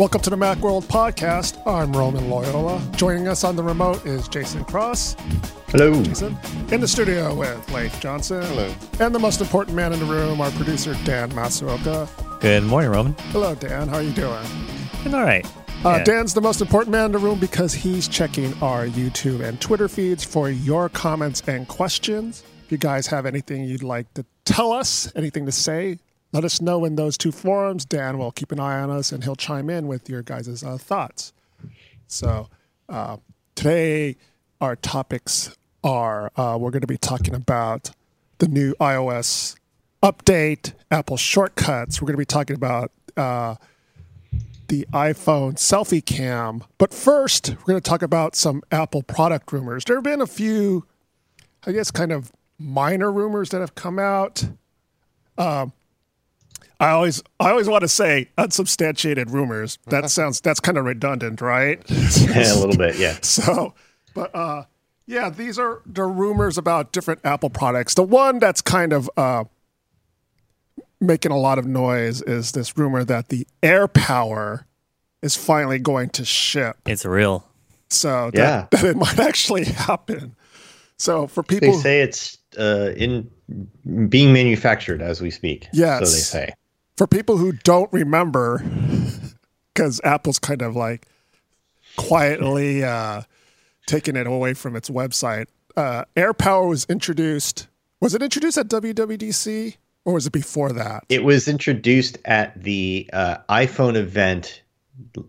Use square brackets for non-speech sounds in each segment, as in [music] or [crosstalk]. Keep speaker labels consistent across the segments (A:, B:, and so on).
A: Welcome to the Macworld Podcast. I'm Roman Loyola. Joining us on the remote is Jason Cross.
B: Hello.
A: Jason. In the studio with Leif Johnson.
C: Hello.
A: And the most important man in the room, our producer, Dan Masuoka.
D: Good morning, Roman.
A: Hello, Dan. How are you doing?
D: Doing all right.
A: Uh,
D: Yeah.
A: Dan's the most important man in the room because he's checking our YouTube and Twitter feeds for your comments and questions. If you guys have anything you'd like to tell us, anything to say, let us know in those two forums. Dan will keep an eye on us and he'll chime in with your guys' uh, thoughts. So uh, today, our topics are uh, we're going to be talking about the new iOS update, Apple shortcuts. We're going to be talking about uh, the iPhone selfie cam. But first, we're going to talk about some Apple product rumors. There have been a few, I guess, kind of minor rumors that have come out. Um, I always, I always want to say unsubstantiated rumors. [laughs] That sounds, that's kind of redundant, right? [laughs]
B: Yeah, a little bit, yeah. [laughs]
A: So, but uh, yeah, these are the rumors about different Apple products. The one that's kind of uh, making a lot of noise is this rumor that the AirPower is finally going to ship.
D: It's real.
A: So that,
B: Yeah.
A: that it might actually happen. So for people, They
B: say it's uh, in being manufactured as we speak.
A: Yes.
B: So they say.
A: For people who don't remember, [laughs] because Apple's kind of like quietly uh, taking it away from its website. Uh, AirPower was introduced. Was it introduced at WWDC or was it before that?
B: It was introduced at the uh, iPhone event,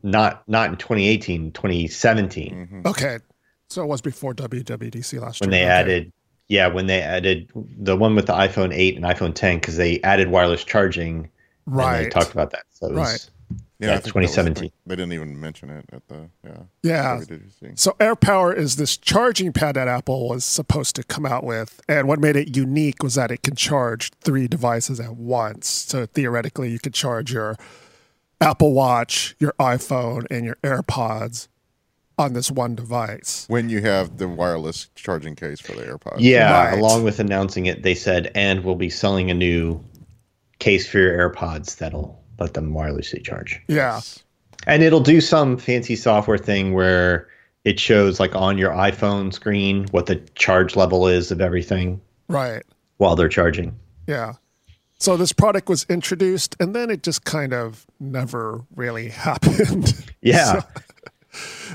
B: not not in 2018, 2017,
A: Okay, so it was before WWDC last
B: when
A: year.
B: they
A: Okay.
B: added, yeah, when they added the one with the iPhone 8 and iPhone 10, because they added wireless charging. And they
A: right,
B: talked about that. So it was,
A: Right.
B: Yeah,
C: I think was-
B: 2017.
C: They didn't even mention it at the yeah.
A: yeah. So AirPower is this charging pad that Apple was supposed to come out with, and what made it unique was that it can charge three devices at once. So theoretically, you could charge your Apple Watch, your iPhone, and your AirPods on this one device.
C: When you have the wireless charging case for the AirPods.
B: Yeah,
A: Right.
B: along with announcing it, they said, and we'll be selling a new case for your AirPods that'll let them wirelessly charge.
A: Yeah,
B: And it'll do some fancy software thing where it shows like on your iPhone screen what the charge level is of everything
A: right.
B: while they're charging.
A: Yeah. So this product was introduced, and then it just kind of never really [laughs] happened.
B: Yeah.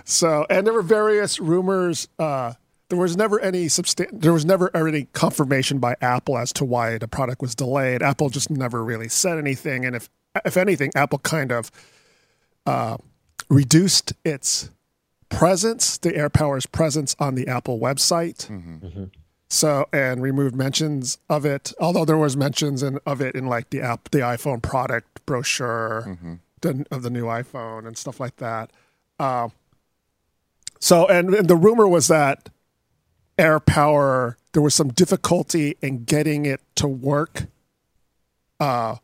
A: So, and there were various rumors. Uh, there was never any substan- There was never any confirmation by Apple as to why the product was delayed. Apple just never really said anything, and if if anything, Apple kind of uh, reduced its presence, the AirPower's presence on the Apple website. So and removed mentions of it, although there was mentions in, of it in like the app, the iPhone product brochure the, of the new iPhone and stuff like that. Uh, so and, and the rumor was that AirPower there was some difficulty in getting it to work. Uh,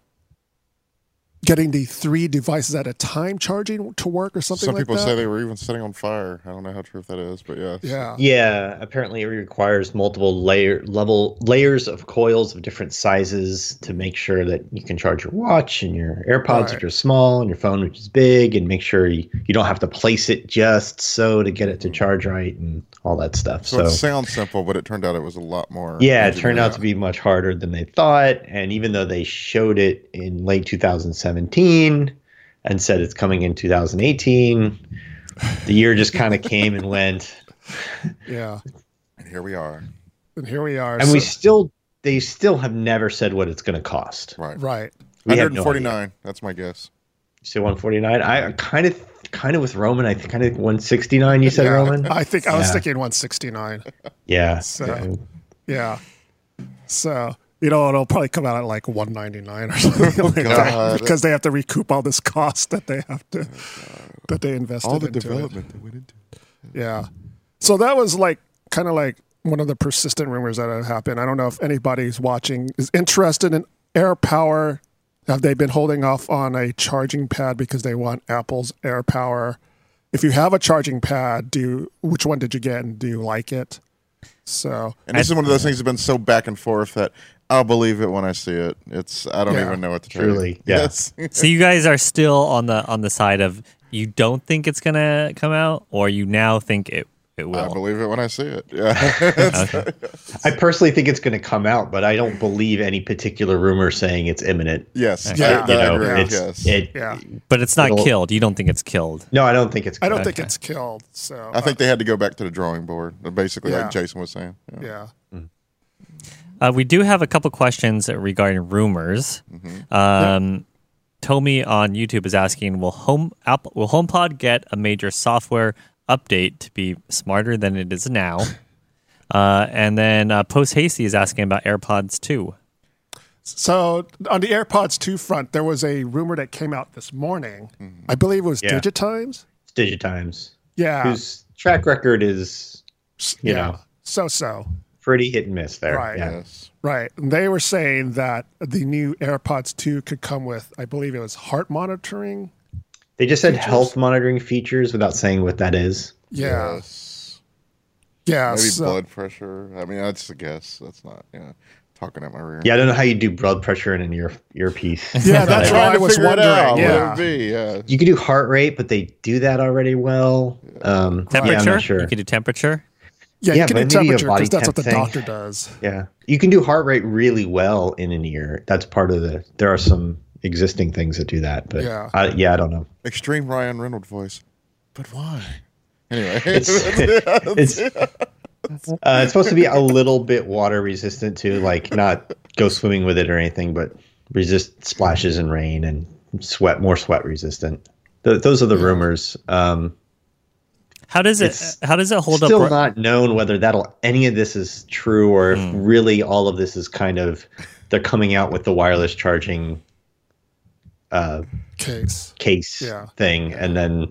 A: getting the three devices at a time charging to work or something
C: Some
A: like
C: people
A: that.
C: say they were even setting on fire. I don't know how true that is, but yeah.
A: yeah.
B: Yeah, apparently it requires multiple layer level layers of coils of different sizes to make sure that you can charge your watch and your AirPods
A: Right.
B: which are small and your phone which is big and make sure you, you don't have to place it just so to get it to charge right and all that stuff.
C: So,
B: So,
C: it sounds simple, but it turned out it was a lot more.
B: yeah, it turned out
C: engineered.
B: to be much harder than they thought and even though they showed it in late 2017 and said it's coming in 2018, the year just kind of came and went. [laughs]
A: Yeah.
C: And here we are.
A: And here we are.
B: and we still they still have never said what it's going to cost.
C: Right.
A: right.
B: We have no
C: 149. that's my guess.
B: You say 149. I kind of kind of with Roman. I think kind of 169. You said
A: Yeah,
B: Roman.
A: I think I was
B: Yeah.
A: thinking 169.
B: Yeah.
A: So-
B: yeah.
A: Yeah. So, you know, it'll probably come out at like 199 or [laughs] something like that because they have to recoup all this cost that they have to, that they invested
C: All the
A: into
C: development that went into it.
A: it. Yeah. So that was like kind of like one of the persistent rumors that have happened. I don't know if anybody's watching is interested in AirPower. Have they been holding off on a charging pad because they want Apple's AirPower? If you have a charging pad, do you, which one did you get and do you like it? So
C: And this is one of those things that's been so back and forth that I'll believe it when I see it. It's I don't
A: Yeah.
C: even know what to tell you.
B: Truly, yeah.
C: Yes. [laughs]
D: So you guys are still on the on the side of you don't think it's gonna come out, or you now think it it
C: I believe it when I see it. [laughs] Yeah.
D: Okay.
B: I personally think it's going to come out, but I don't believe any particular rumor saying it's imminent.
C: yes.
A: Yeah.
C: I,
B: You know,
C: agree.
B: it's
C: yes.
B: it.
A: Yeah.
D: But it's not killed. You don't think it's killed?
B: No, I don't think it's.
A: I don't think
D: Okay.
A: it's killed. So
C: I think they had to go back to the drawing board. Basically,
A: Yeah.
C: like Jason was saying. Yeah.
A: yeah.
D: Uh, we do have a couple questions regarding rumors. Um, Tommy on YouTube is asking: Will Home Apple, Will HomePod get a major software update to be smarter than it is now? [laughs] Uh, and then uh, Post Hasty is asking about AirPods 2.
A: So on the AirPods 2 front, there was a rumor that came out this morning. I believe it was
B: Yeah.
A: Digitimes.
B: It's Digitimes,
A: Yeah.
B: whose track record is you
A: yeah.
B: know.
A: So so.
B: pretty hit and miss there.
A: Right.
C: Yes.
A: Right. And they were saying that the new AirPods 2 could come with, I believe it was heart monitoring.
B: They just said
A: Features?
B: health monitoring features without saying what that is.
A: Yeah.
C: Yes.
A: Yeah.
C: Maybe
A: so-
C: blood pressure. I mean, that's a guess. That's not. Yeah. Talking at my rear.
B: Yeah, I don't know how you do blood pressure in an ear earpiece. [laughs]
A: Yeah, that's
B: But [laughs]
A: what
C: Trying
A: I was wondering.
C: out.
A: Yeah.
C: What it be? Yeah.
B: You can do heart rate, but they do that already well. Um, yeah,
D: Temperature?
B: I'm not sure.
D: You can do temperature.
A: Yeah,
B: Yeah,
A: you can do
B: but
A: temperature because that's what the
B: thing.
A: doctor does.
B: Yeah, you can do heart rate really well in an ear. That's part of the. There are some existing things that do that, but
A: Yeah.
B: I, yeah, I don't know.
C: Extreme Ryan Reynolds voice. But why? Anyway. [laughs]
B: It's it's uh, it's supposed to be a little bit water resistant too, like not go swimming with it or anything, but resist splashes and rain and sweat, more sweat resistant. Th- those are the rumors. Um,
D: How does it
B: It's
D: How does it hold up
B: still
D: up?
B: not known whether that'll any of this is true or if really all of this is kind of they're coming out with the wireless charging uh,
A: Case.
B: case
A: Yeah.
B: thing, and then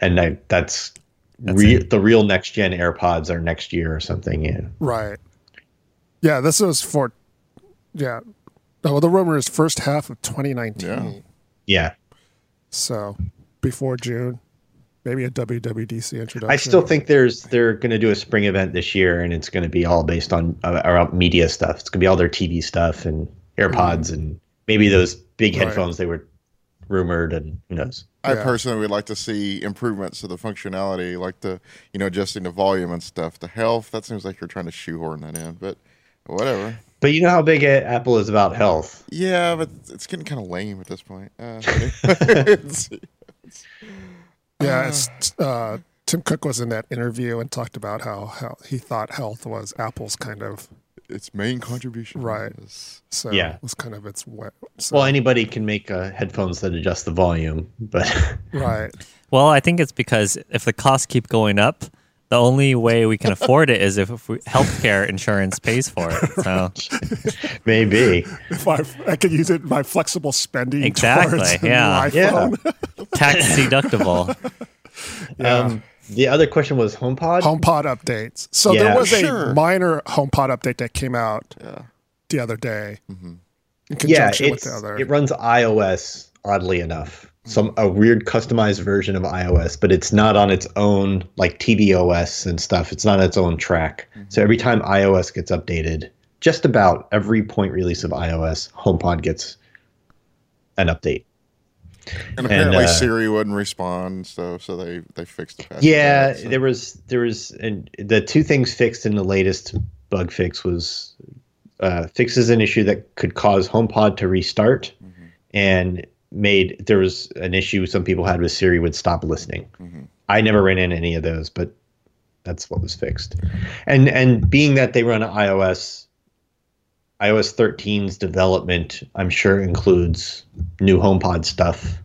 B: and that, that's, re- the real next gen AirPods are next year or something. Yeah.
A: Right. Yeah, this was for, yeah. Oh, well, the rumor is first half of 2019.
C: Yeah.
B: Yeah.
A: So before June, maybe a WWDC introduction.
B: I still think there's they're going to do a spring event this year, and it's going to be all based on uh, around media stuff. It's going to be all their TV stuff and AirPods and maybe those big
A: Right.
B: headphones they were rumored, and who knows.
C: I
A: Yeah.
C: personally would like to see improvements to the functionality, like the you know adjusting the volume and stuff. The health that seems like you're trying to shoehorn that in, but whatever.
B: But you know how big uh, Apple is about health.
C: Yeah, but it's getting kind of lame at this point. Uh, [laughs] [laughs] it's-
A: Yeah, it's, uh, Tim Cook was in that interview and talked about how, how he thought health was Apple's kind of
C: its main contribution,
A: Right.
C: is-
A: so
B: Yeah.
A: was kind of its wet. So,
B: Well, anybody can make uh, headphones that adjust the volume, but [laughs]
A: right.
D: Well, I think it's because if the costs keep going up, the only way we can afford it is if, if we, healthcare insurance pays for it. So [laughs]
B: maybe.
A: If I, I could use it in my flexible spending
D: Exactly,
A: towards a new
D: yeah. [laughs] tax deductible.
B: Um, the other question was HomePod.
A: HomePod updates. So
B: Yeah.
A: there was
C: Sure.
A: a minor HomePod update that came out
C: Yeah.
A: the other day mm-hmm. in
B: yeah,
A: with the other.
B: it runs iOS oddly enough. Some a weird customized version of iOS, but it's not on its own like tvOS and stuff. It's not its own track. Mm-hmm. So every time iOS gets updated, just about every point release of iOS, HomePod gets an update.
C: And apparently
B: uh,
C: Siri wouldn't respond, so so they they fixed the patch.
B: Yeah,
C: that, so-
B: there was there was and the two things fixed in the latest bug fix was uh, fixes an issue that could cause HomePod to restart, and made there was an issue some people had with Siri would stop listening. I never ran into any of those, but that's what was fixed. And and being that they run iOS, iOS 13's development, I'm sure includes new HomePod stuff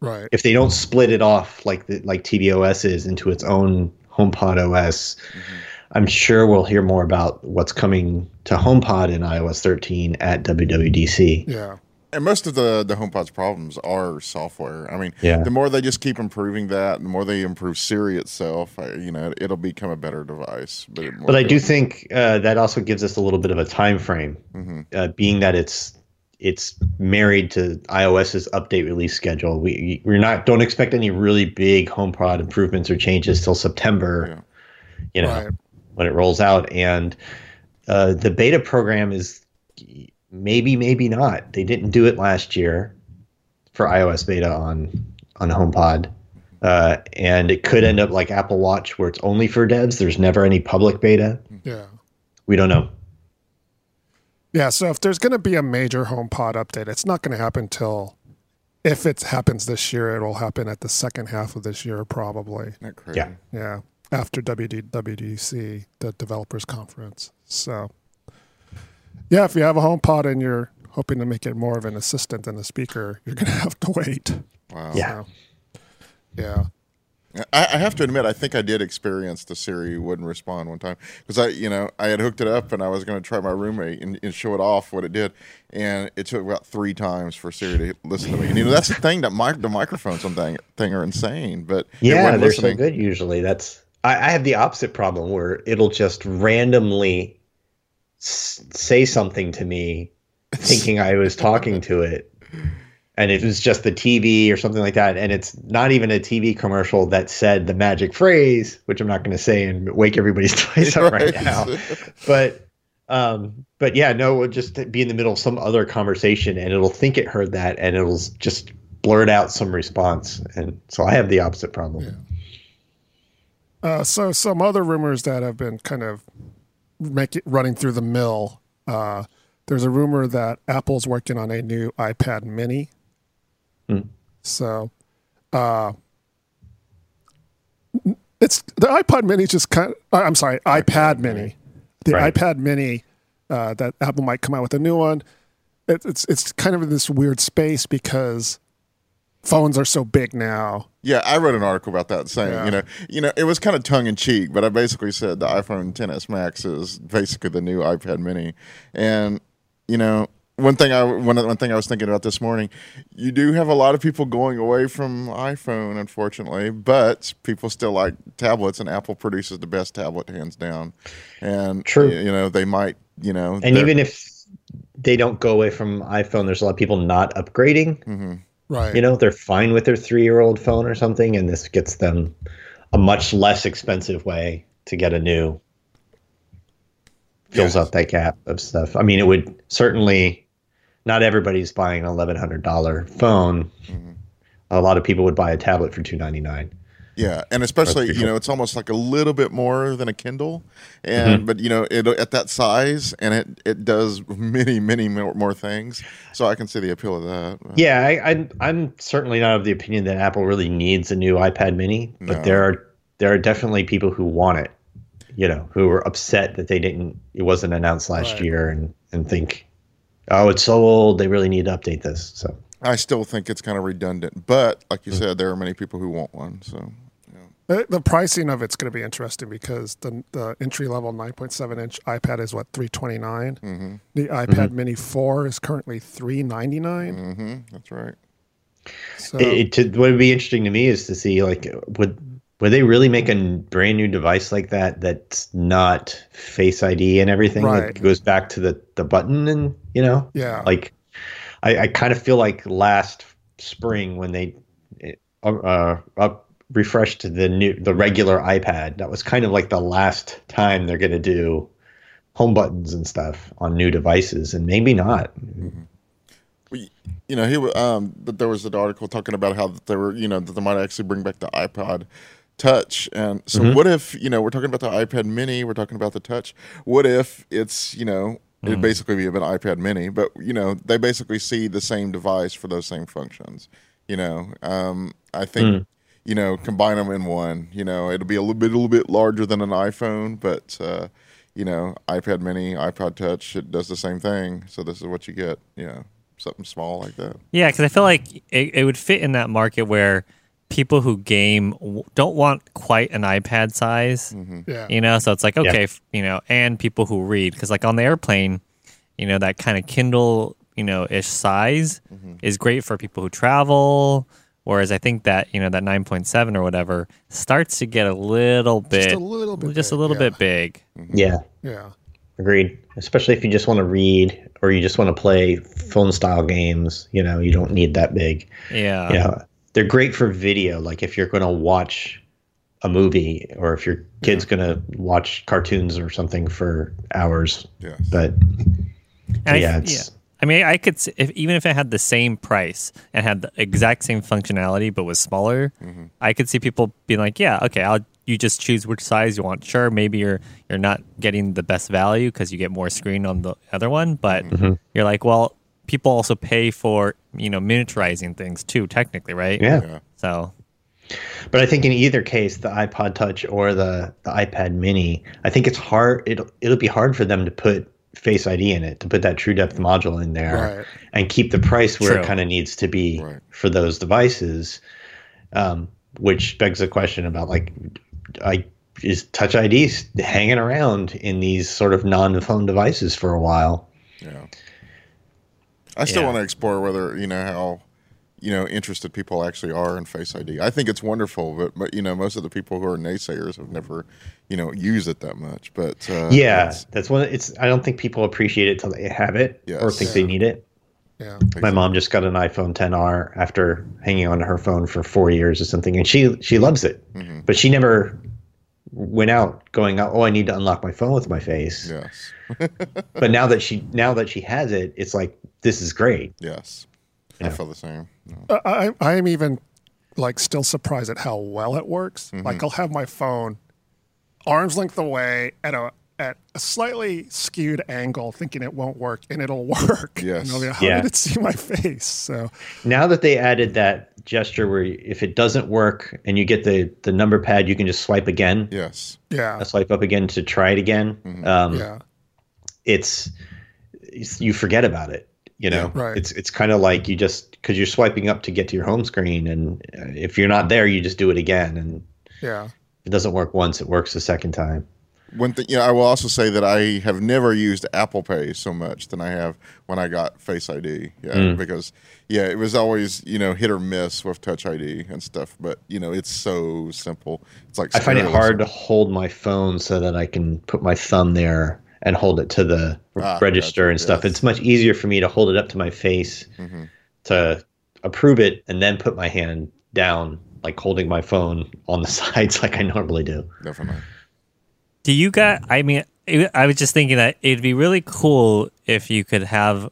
A: right.
B: if they don't split it off like the, like tvOS is into its own HomePod OS, mm-hmm. I'm sure we'll hear more about what's coming to HomePod in iOS 13 at WWDC.
A: Yeah.
C: And most of the the HomePod's problems are software. I mean,
B: Yeah.
C: the more they just keep improving that, the more they improve Siri itself, I, you know, it'll become a better device. But it
B: But I do think uh, that also gives us a little bit of a time frame, uh, being that it's it's married to iOS's update release schedule. We we're not don't expect any really big HomePod improvements or changes till September.
C: Yeah.
B: You know,
A: Right.
B: when it rolls out, and uh, the beta program is maybe maybe not. They didn't do it last year for iOS beta on on HomePod. Uh, and it could end up like Apple Watch, where it's only for devs. There's never any public beta.
A: Yeah.
B: We don't know.
A: Yeah. So if there's going to be a major HomePod update, it's not going to happen till, if it happens this year, it will happen at the second half of this year, probably.
C: Isn't that crazy?
B: Yeah.
A: Yeah. After WD, WDC, the developers conference. So, yeah, if you have a HomePod and you're hoping to make it more of an assistant than a speaker, you're going to have to wait.
C: Wow.
B: Yeah.
A: So, yeah.
C: I, I have to admit, I think I did experience the Siri wouldn't respond one time because I, you know, I had hooked it up and I was going to try my roommate and, and show it off what it did, and it took about three times for Siri to listen to me. And you know, that's the thing that mic- the microphones on thing thing are insane, but
B: Yeah, they're
C: listening.
B: so good. Usually, that's I, I have the opposite problem where it'll just randomly s- say something to me, thinking I was talking to it, and it was just the TV or something like that, and it's not even a TV commercial that said the magic phrase, which I'm not going to say and wake everybody's [laughs] twice up right
C: Right.
B: now, but. Um, but yeah, no, it'll just be in the middle of some other conversation and it'll think it heard that and it'll just blurt out some response. And so I have the opposite problem.
A: Uh, so some other rumors that have been kind of make it, running through the mill. Uh, there's a rumor that Apple's working on a new iPad Mini.
B: Hmm.
A: So, uh, it's the iPod Mini is just kind. uh, I'm sorry, iPad Mini. The
B: Right.
A: iPad Mini uh, that Apple might come out with a new one. It, it's it's kind of in this weird space because phones are so big now.
C: Yeah, I wrote an article about that saying,
A: Yeah.
C: you know, you know, it was kind of tongue in cheek, but I basically said the iPhone 10s Max is basically the new iPad Mini, and you know, one thing I one one thing I was thinking about this morning, you do have a lot of people going away from iPhone, unfortunately, but people still like tablets, and Apple produces the best tablet hands down, and
B: True.
C: you know, they might, you know,
B: And even if they don't go away from iPhone, there's a lot of people not upgrading.
C: Mhm.
A: Right.
B: You know, they're fine with their three year old phone or something, and this gets them a much less expensive way to get a new. Fills
C: Yes.
B: up that gap of stuff. I mean, it would certainly. Not everybody's buying an eleven hundred dollar phone.
C: Mm-hmm.
B: A lot of people would buy a tablet for two ninety nine.
C: Yeah, and especially you know it's almost like a little bit more than a Kindle, and mm-hmm. but you know it at that size, and it it does many many more, more things. So I can see the appeal of that.
B: Yeah, I, I'm I'm certainly not of the opinion that Apple really needs a new iPad Mini, but
C: No.
B: there are there are definitely people who want it. You know, who are upset that they didn't it wasn't announced last
A: Right.
B: year and and think, oh, it's so old, they really need to update this. So
C: I still think it's kind of redundant, but like you hmm. said, there are many people who want one. So
A: The, the pricing of it's going to be interesting because the the entry level 9.7 inch iPad is what 329.
C: hmm
A: The iPad Mini 4 is currently 399.
C: hmm that's right.
A: So
B: it, it what would be interesting to me is to see like would would they really make a brand new device like that that's not Face ID and everything
A: Right.
B: that goes back to the the button and you know
A: yeah,
B: like I, I kind of feel like last spring when they uh, up refreshed the new the regular iPad that was kind of like the last time they're going to do home buttons and stuff on new devices and maybe not
C: you know, he um, but there was an article talking about how they were, you know, that they might actually bring back the iPod Touch, and so
B: Mm-hmm.
C: what if, you know, we're talking about the iPad Mini, we're talking about the Touch. What if it's, you know,
B: Mm.
C: it'd basically be an iPad Mini, but you know, they basically see the same device for those same functions. You know, um, I think.
B: Mm.
C: You know, combine them in one. You know, it'll be a little bit, a little bit larger than an iPhone, but uh, you know, iPad Mini, iPod Touch, it does the same thing. So this is what you get. You know, something small like that.
D: Yeah, because I feel like it, it would fit in that market where people who game don't want quite an iPad size,
A: yeah,
D: you know. So it's like
B: Yeah.
D: okay, f- you know, and people who read because like on the airplane, you know, that kind of Kindle, you know, ish size is great for people who travel. Whereas I think that you know that 9.7 or whatever starts to get a little bit,
A: just a little bit,
D: just a
A: big,
D: little
A: yeah.
D: bit big.
B: yeah.
A: Yeah,
B: agreed. Especially if you just want to read or you just want to play phone style games you know you don't need that big.
D: Yeah,
B: you know they're great for video like if you're going to watch a movie or if your kid's going to watch cartoons or something for hours.
C: Yes.
B: but
D: And I-
B: yeah it's
D: I mean, I could if even if it had the same price and had the exact same functionality but was smaller,
C: Mm-hmm.
D: I could see people being like, "Yeah, okay, I'll you just choose which size you want." Sure, maybe you're you're not getting the best value because you get more screen on the other one, but
C: Mm-hmm.
D: you're like, well, people also pay for you know miniaturizing things too, technically, right?
B: Yeah.
C: Yeah.
D: So
B: But I think in either case, the iPod Touch or the, the iPad Mini, I think it's hard. It'll it'll be hard for them to put Face ID in it, to put that TrueDepth module in there,
A: Right.
B: and keep the price where
D: True.
B: it kind of needs to be
C: Right.
B: for those devices. Um, which begs the question about like, I is Touch ID hanging around in these sort of non-phone devices for a while?
C: Yeah. I still
D: Yeah.
C: want to explore whether you know how you know interested people actually are in Face ID. I think it's wonderful, but but you know most of the people who are naysayers have never you know used it that much. But uh,
B: yeah,
C: it's-
B: that's one. It's I don't think people appreciate it till they have it or
C: Yes.
B: think they need it.
A: Yeah.
B: My mom just got an iPhone 10R after hanging on to her phone for four years or something, and she she loves it.
C: Mm-hmm.
B: But she never went out going. Oh, I need to unlock my phone with my face.
C: yes, [laughs]
B: But now that she now that she has it, it's like this is great.
C: yes, I feel the same. No.
A: Uh, I I am even like still surprised at how well it works.
C: Mm-hmm.
A: Like I'll have my phone arm's length away at a at a slightly skewed angle, thinking it won't work, and it'll [laughs] work.
C: Yes.
A: And I'll be like, How
B: Yeah.
A: did it see my face? So
B: Now that they added that gesture where if it doesn't work and you get the the number pad, you can just swipe again,
C: Yes,
A: yeah,
B: uh, swipe up again to try it again. Um,
A: yeah,
B: it's, it's you forget about it you know
A: Yeah. Right.
B: it's it's kind of like you just because you're swiping up to get to your home screen and uh, if you're not there you just do it again and
A: yeah.
B: if it doesn't work once it works the second time
C: one thing. You know, I will also say that I have never used Apple Pay so much than I have when I got Face ID. Yeah,
B: Mm.
C: because yeah, it was always you know hit or miss with Touch ID and stuff. But you know, it's so simple. It's like
B: i find it hard to hold my phone so that i can put my thumb there and hold it to the
C: Ah,
B: register
C: gotcha,
B: and stuff
C: yes.
B: it's much easier for me to hold it up to my face
C: Mm-hmm.
B: to approve it and then put my hand down like holding my phone on the [laughs] sides like i normally do
C: Definitely.
D: Do you got? I mean, I was just thinking that it'd be really cool if you could have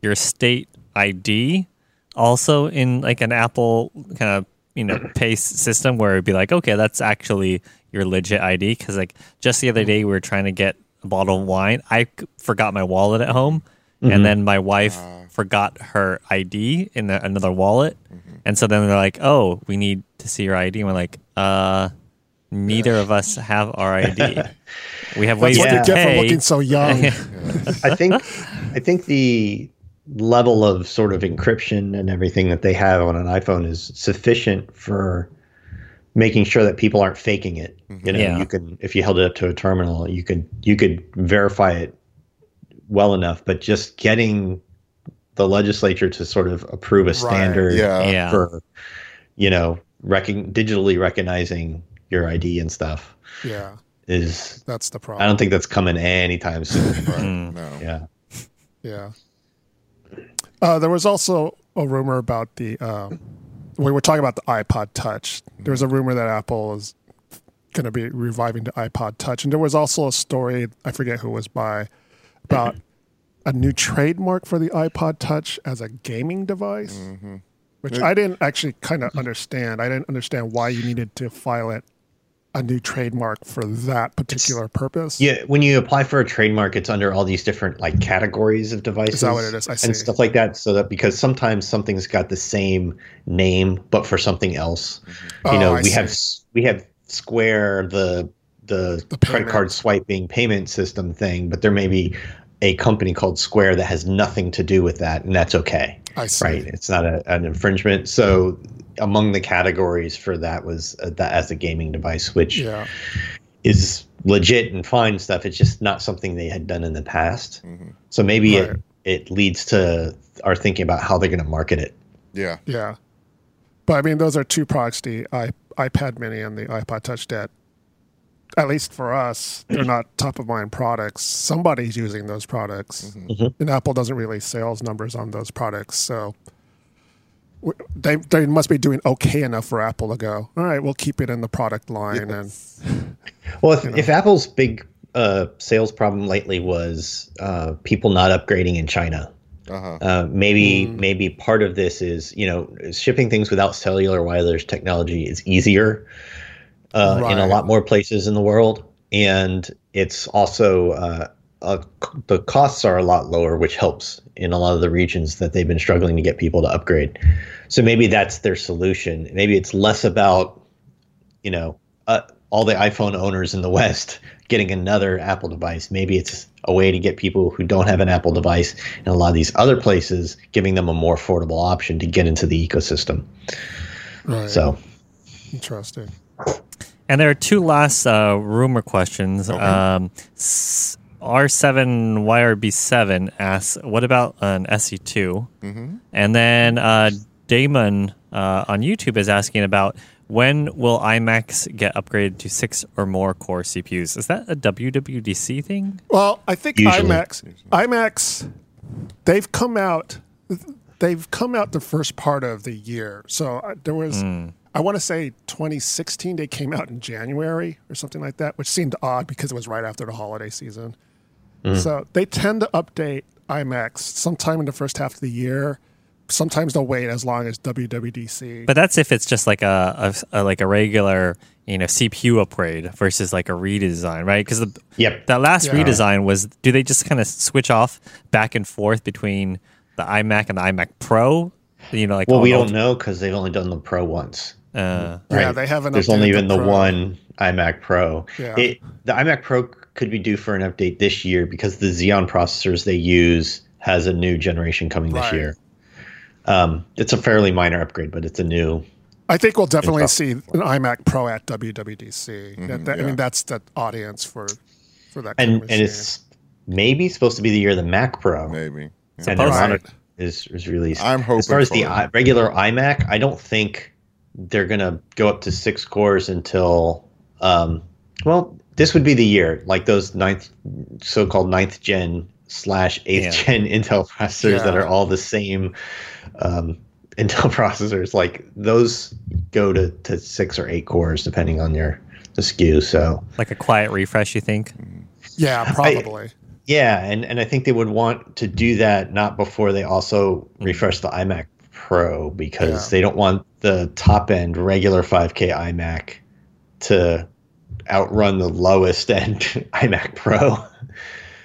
D: your state ID also in like an Apple kind of you know [clears throat] pace system where it'd be like, okay, that's actually your legit ID. Because like just the other day we were trying to get a bottle of wine. I forgot my wallet at home, and mm-hmm. then my wife ah. forgot her ID in a, another wallet, mm-hmm. and so then they're like, oh, we need to see your ID. And we're like, uh. Neither of us have our ID. [laughs] We have ways
A: That's what
D: to
A: you get for
D: pay.
A: looking so young. [laughs]
B: I think I think the level of sort of encryption and everything that they have on an iPhone is sufficient for making sure that people aren't faking it. You know,
D: Yeah.
B: you can if you held it up to a terminal, you could you could verify it well enough, but just getting the legislature to sort of approve a standard
C: Yeah.
D: yeah.
B: for you know, recon- digitally recognizing your ID and stuff
A: yeah,
B: is
A: that's the problem.
B: I don't think that's coming anytime soon.
C: Right.
D: Mm.
C: No.
B: yeah.
A: Yeah. Uh, there was also a rumor about the. Uh, we were talking about the iPod Touch. There was a rumor that Apple is going to be reviving the iPod Touch, and there was also a story I forget who was by about a new trademark for the iPod Touch as a gaming device, mm-hmm. which I didn't actually kind of understand. I didn't understand why you needed to file it a new trademark for that particular purpose.
B: Yeah, when you apply for a trademark, it's under all these different like categories of devices.
A: Is that what it is? I see.
B: And stuff like that. So that because sometimes something's got the same name but for something else.
A: Oh,
B: You know, oh,
A: I
B: we have we have Square, the the,
A: The
B: credit card swiping payment system thing, but there may be a company called Square that has nothing to do with that, and that's okay.
A: I see.
B: Right? It's not a, an infringement. So among the categories for that was uh, that as a gaming device, which
A: Yeah.
B: is legit and fine stuff. It's just not something they had done in the past. Mm-hmm. So maybe
A: Right.
B: it, it leads to our thinking about how they're going to market it.
C: Yeah.
A: Yeah. But I mean, those are two products, the I, iPad mini and the iPod Touch that, at least for us, they're not [clears throat] top of mind products. Somebody's using those products. Mm-hmm. Mm-hmm. And Apple doesn't release sales numbers on those products. So w- they, they must be doing okay enough for Apple to go, all right, we'll keep it in the product line. And [laughs]
B: Well, if, if Apple's big uh, sales problem lately was uh, people not upgrading in China,
C: Uh-huh.
B: Uh, maybe maybe part of this is you know shipping things without cellular wireless technology is easier uh, in a lot more places in the world, and it's also uh, the costs are a lot lower, which helps in a lot of the regions that they've been struggling to get people to upgrade. So maybe that's their solution. Maybe it's less about you know uh, all the iPhone owners in the West [laughs] getting another Apple device. Maybe it's a way to get people who don't have an Apple device in a lot of these other places, giving them a more affordable option to get into the ecosystem.
A: Right.
B: So
A: interesting.
D: And there are two last uh, rumor questions. Um, s- R7YRB7 asks, "What about an SE2?" Mm-hmm. And then uh, Damon uh, on YouTube is asking about when will iMacs get upgraded to six or more core CPUs? Is that a WWDC thing?
A: Well, I think
B: Usually.
A: iMacs, iMacs, they've come out, they've come out the first part of the year. So uh, there was, I want to say 2016, they came out in January or something like that, which seemed odd because it was right after the holiday season. So they tend to update iMacs sometime in the first half of the year. Sometimes they'll wait as long as WWDC.
D: But that's if it's just like a, a, a like a regular you know CPU upgrade versus like a redesign, right? Because the
B: Yep.
D: that last
A: Yeah.
D: redesign was do they just kind of switch off back and forth between the iMac and the iMac Pro? You know, like
B: well, we don't know because they've only done the Pro once.
D: Uh,
A: yeah, they haven't.
B: There's only
A: the
B: been the
A: Pro.
B: one iMac Pro.
A: Yeah.
B: It, the iMac Pro could be due for an update this year because the Xeon processors they use has a new generation coming this year. Um, it's a fairly minor upgrade, but it's a new.
A: I think we'll definitely
B: Info.
A: see an iMac Pro at WWDC. That- that- I mean, that's the audience for for that.
B: And and it's maybe supposed to be the year of the Mac Pro.
C: Maybe. Yeah.
B: and their
D: Supposed-
B: monitor is, is released.
C: I'm hoping
B: As far as the. I, regular iMac, I don't think they're gonna go up to six cores until, um, well, this would be the year, like those ninth, so-called ninth gen slash eighth
D: Yeah.
B: gen [laughs] Intel processors that are all the same um, [laughs] Intel processors. Like those go to, to six or eight cores depending on your the SKU. So
D: like a quiet refresh, you think?
A: yeah, probably.
B: Yeah, and, and I think they would want to do that not before they also refresh the iMac Pro because
A: Yeah.
B: they don't want the top end regular 5K iMac to outrun the lowest end [laughs] iMac Pro.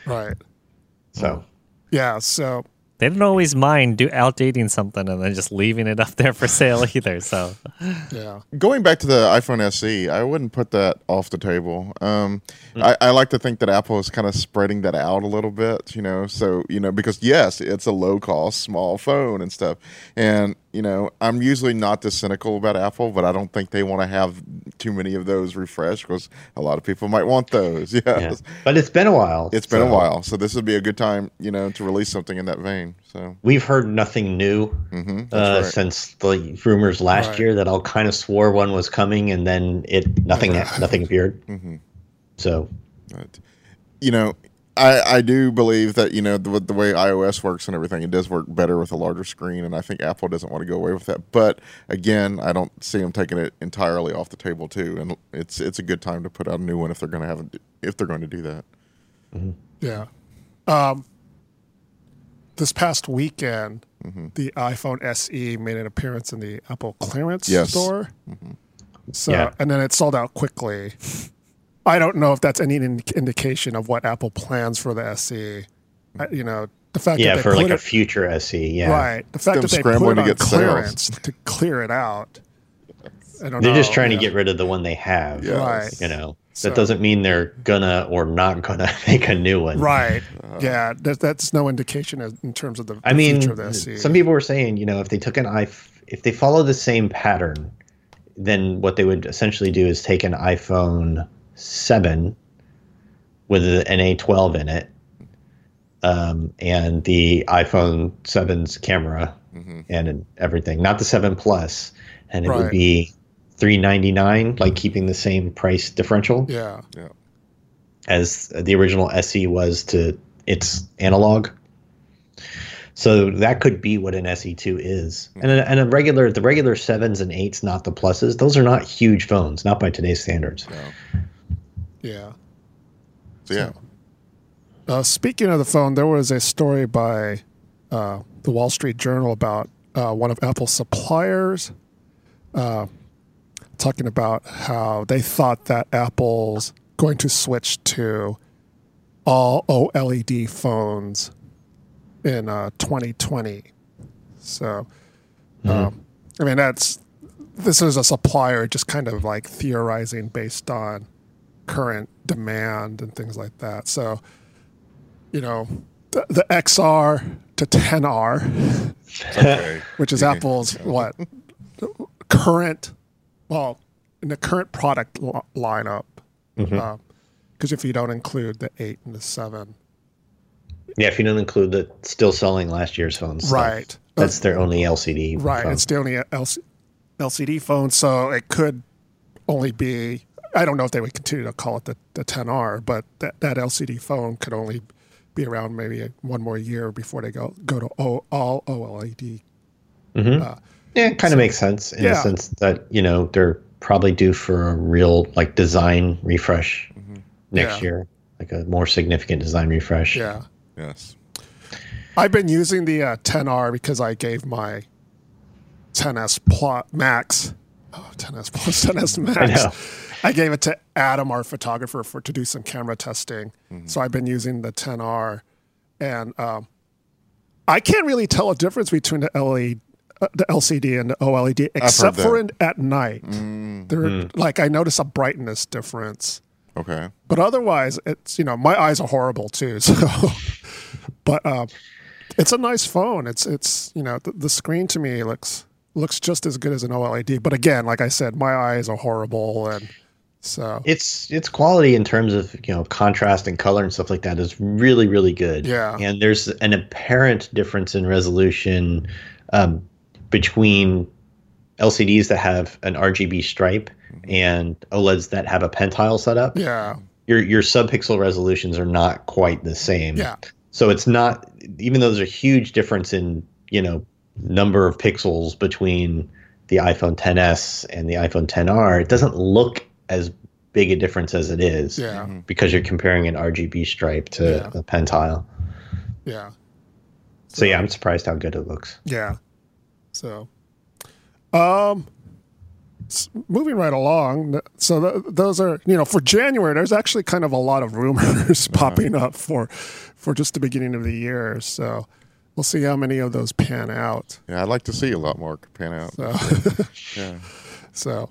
A: right.
B: So
A: Yeah. So
D: They don't always mind do outdating something and then just leaving it up there for sale [laughs] either. So
A: yeah.
C: Going back to the iPhone SE, I wouldn't put that off the table. Um, I, I like to think that Apple is kind of spreading that out a little bit, you know. So you know, because yes, it's a low cost, small phone and stuff, and you know, I'm usually not this cynical about Apple, but I don't think they want to have too many of those refreshed because a lot of people might want those. [laughs] Yes.
B: yeah. But it's been a while.
C: It's been a while, so this would be a good time, you know, to release something in that vein. So
B: We've heard nothing new
C: hmm
B: uh,
C: right.
B: since the rumors last
A: Right.
B: year that all kind of swore one was coming and then it nothing nothing appeared.
C: Mm-hmm.
B: So
C: But, you know, I, I do believe that you know the, the way iOS works and everything, it does work better with a larger screen, and I think Apple doesn't want to go away with that. But again, I don't see them taking it entirely off the table too, and it's it's a good time to put out a new one if they're going to have it, if they're going to do that. Mm-hmm.
A: Yeah. Um, this past weekend, mm-hmm. the iPhone SE made an appearance in the Apple clearance
C: Yes.
A: store. Mm-hmm. So,
B: Yeah.
A: and then it sold out quickly. I don't know if that's any in- indication of what Apple plans for the SE. Uh, you know, the fact
B: yeah,
A: that they
B: for
A: put
B: like a future SE, yeah.
A: right, the fact
C: them
A: that they
C: scrambling
A: put it
C: to
A: on
C: get sales.
A: clearance to clear it out. I don't
B: They're
A: know.
B: just trying to get rid of the one they have.
C: Yeah.
A: Right.
B: You know,
A: So-
B: that doesn't mean they're gonna or not gonna [laughs] make a new one.
A: Right. yeah, that, that's no indication in terms of the,
B: I
A: the future
B: mean,
A: of the SE.
B: some people were saying, you know, if they took an i, if they follow the same pattern, then what they would essentially do is take an iPhone seven with an A12 in it, um, and the iPhone 7's camera and everything, not the seven plus, and it
A: Right.
B: would be three ninety nine, like keeping the same price differential.
A: yeah.
B: as the original SE was to its analog. So that could be what an SE2 is, and a, and a regular the regular sevens and eights, not the pluses. Those are not huge phones, not by today's standards.
A: Yeah.
C: So yeah,
A: Uh, speaking of the phone, there was a story by uh, the Wall Street Journal about uh, one of Apple's suppliers uh, talking about how they thought that Apple's going to switch to all OLED phones in uh, 2020. So, um, I mean, that's this is a supplier just kind of like theorizing based on current demand and things like that. So, you know, the, the XR to 10R,
C: Okay.
A: which is Apple's what current, well, in the current product li- lineup. Mm-hmm. Um, because if you don't include the eight and the seven,
B: Yeah, if you don't include the still selling last year's phones, stuff,
A: Right.
B: That's their only LCD.
A: Right.
B: phone.
A: It's the only LC- LCD phone, so it could only be. I don't know if they would continue to call it the, the 10R, but that, that LCD phone could only be around maybe one more year before they go go to o, all OLED. Mm-hmm.
B: Uh, yeah, it kind of makes sense in
A: Yeah.
B: the sense that you know they're probably due for a real like design refresh mm-hmm. next
A: Yeah.
B: year, like a more significant design refresh.
A: Yeah.
C: Yes.
A: I've been using the uh, 10R because I gave my 10s Plus Max, oh, 10s Plus, [laughs] 10s Max.
B: I
A: gave it to Adam, our photographer, for to do some camera testing.
B: Mm-hmm.
A: So I've been using the 10R, and um, I can't really tell a difference between the LED, uh, the LCD and the OLED, except for in, at night. They're like I notice a brightness difference.
C: Okay.
A: But otherwise, it's you know my eyes are horrible too. [laughs] So, but um, it's a nice phone. It's it's you know the, the screen to me looks looks just as good as an OLED. But again, like I said, my eyes are horrible, and so
B: It's it's quality in terms of you know contrast and color and stuff like that is really really good.
A: Yeah.
B: and there's an apparent difference in resolution um, between LCDs that have an RGB stripe and OLEDs that have a pentile setup.
A: yeah,
B: Your your subpixel resolutions are not quite the same.
A: yeah,
B: So it's not even though there's a huge difference in, you know, number of pixels between the iPhone 10s and the iPhone 10R, it doesn't look as big a difference as it is
A: yeah,
B: because you're comparing an RGB stripe to
A: Yeah.
B: a pentile.
A: yeah,
B: So yeah, I'm surprised how good it looks.
A: yeah. So, um, moving right along. So th- those are you know for January. There's actually kind of a lot of rumors [laughs] popping up for for just the beginning of the year. So. We'll see how many of those pan out.
C: Yeah, I'd like to see a lot more pan out.
A: So,
C: Yeah. [laughs]
A: so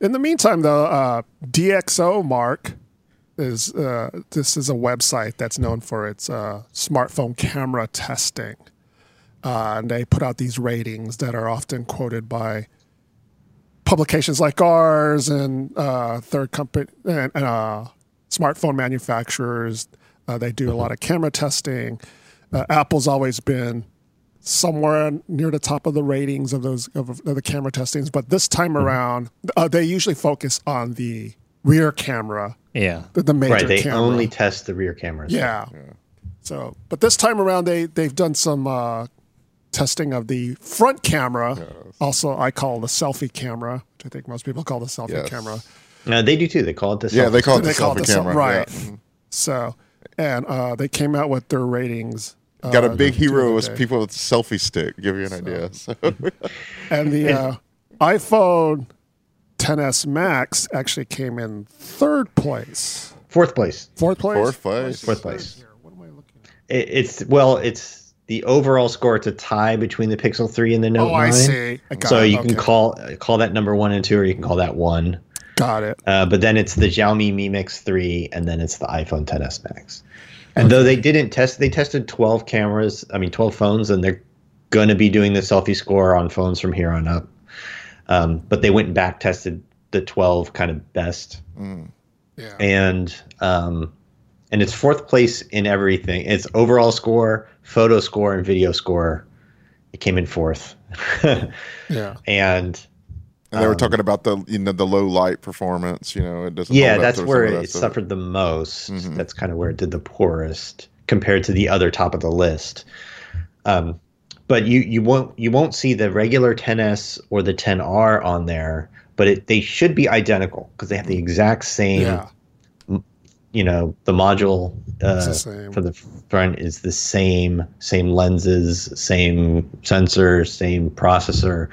A: in the meantime, though, uh, DxO Mark is uh, this is a website that's known for its uh, smartphone camera testing, uh, and they put out these ratings that are often quoted by publications like ours and uh, third company and, and uh, smartphone manufacturers. They do a lot of camera testing. Apple's always been somewhere near the top of the ratings of those of, of the camera testings, but this time around, uh, they usually focus on the rear camera,
D: Yeah.
A: the, the major
B: right, they
A: camera.
B: only test the rear cameras.
A: yeah. So, but this time around, they they've done some uh, testing of the front camera. Also, I call the selfie camera, which I think most people call the selfie
C: Yes.
A: camera.
B: No, they do too. They call it the
C: Yeah, they
B: selfie
C: call it
A: They
C: the
A: call it
C: selfie
A: the sel-
C: camera.
A: right.
C: Yeah.
A: So, and uh, they came out with their ratings. Uh,
C: Got a big hero as people with selfie stick. Give you an idea. So, [laughs]
A: And the [laughs] uh, iPhone 10s Max actually came in third place.
B: Fourth place.
A: Fourth place?
C: Fourth place.
B: Fourth place. It, it's well, it's the overall score. It's a tie between the Pixel 3 and the Note
A: Oh,
B: 9.
A: I see. I got
B: So
A: it.
B: you can call call that number one and two, or you can call that one.
A: Got it.
B: Uh, but then it's the Xiaomi Mi Mix 3, and then it's the iPhone 10s Max. And though they didn't test, they tested 12 cameras, I mean, 12 phones, and they're going to be doing the selfie score on phones from here on up. Um, but they went and back tested the 12 kind of best.
A: Yeah.
B: And um, and it's fourth place in everything. It's overall score, photo score, and video score. It came in fourth. [laughs]
A: yeah.
B: and
C: and they were talking about the you know the low light performance. You know, it doesn't.
B: yeah, that's where
C: of that
B: it suffered the most.
C: Mhm.
B: That's kind of where it did the poorest compared to the other top of the list. Um, but you you won't you won't see the regular 10s or the 10r on there, but it, they should be identical because they have the exact same
A: Yeah.
B: you know the module uh,
A: the
B: for the front is the same, same lenses, same sensor, same processor,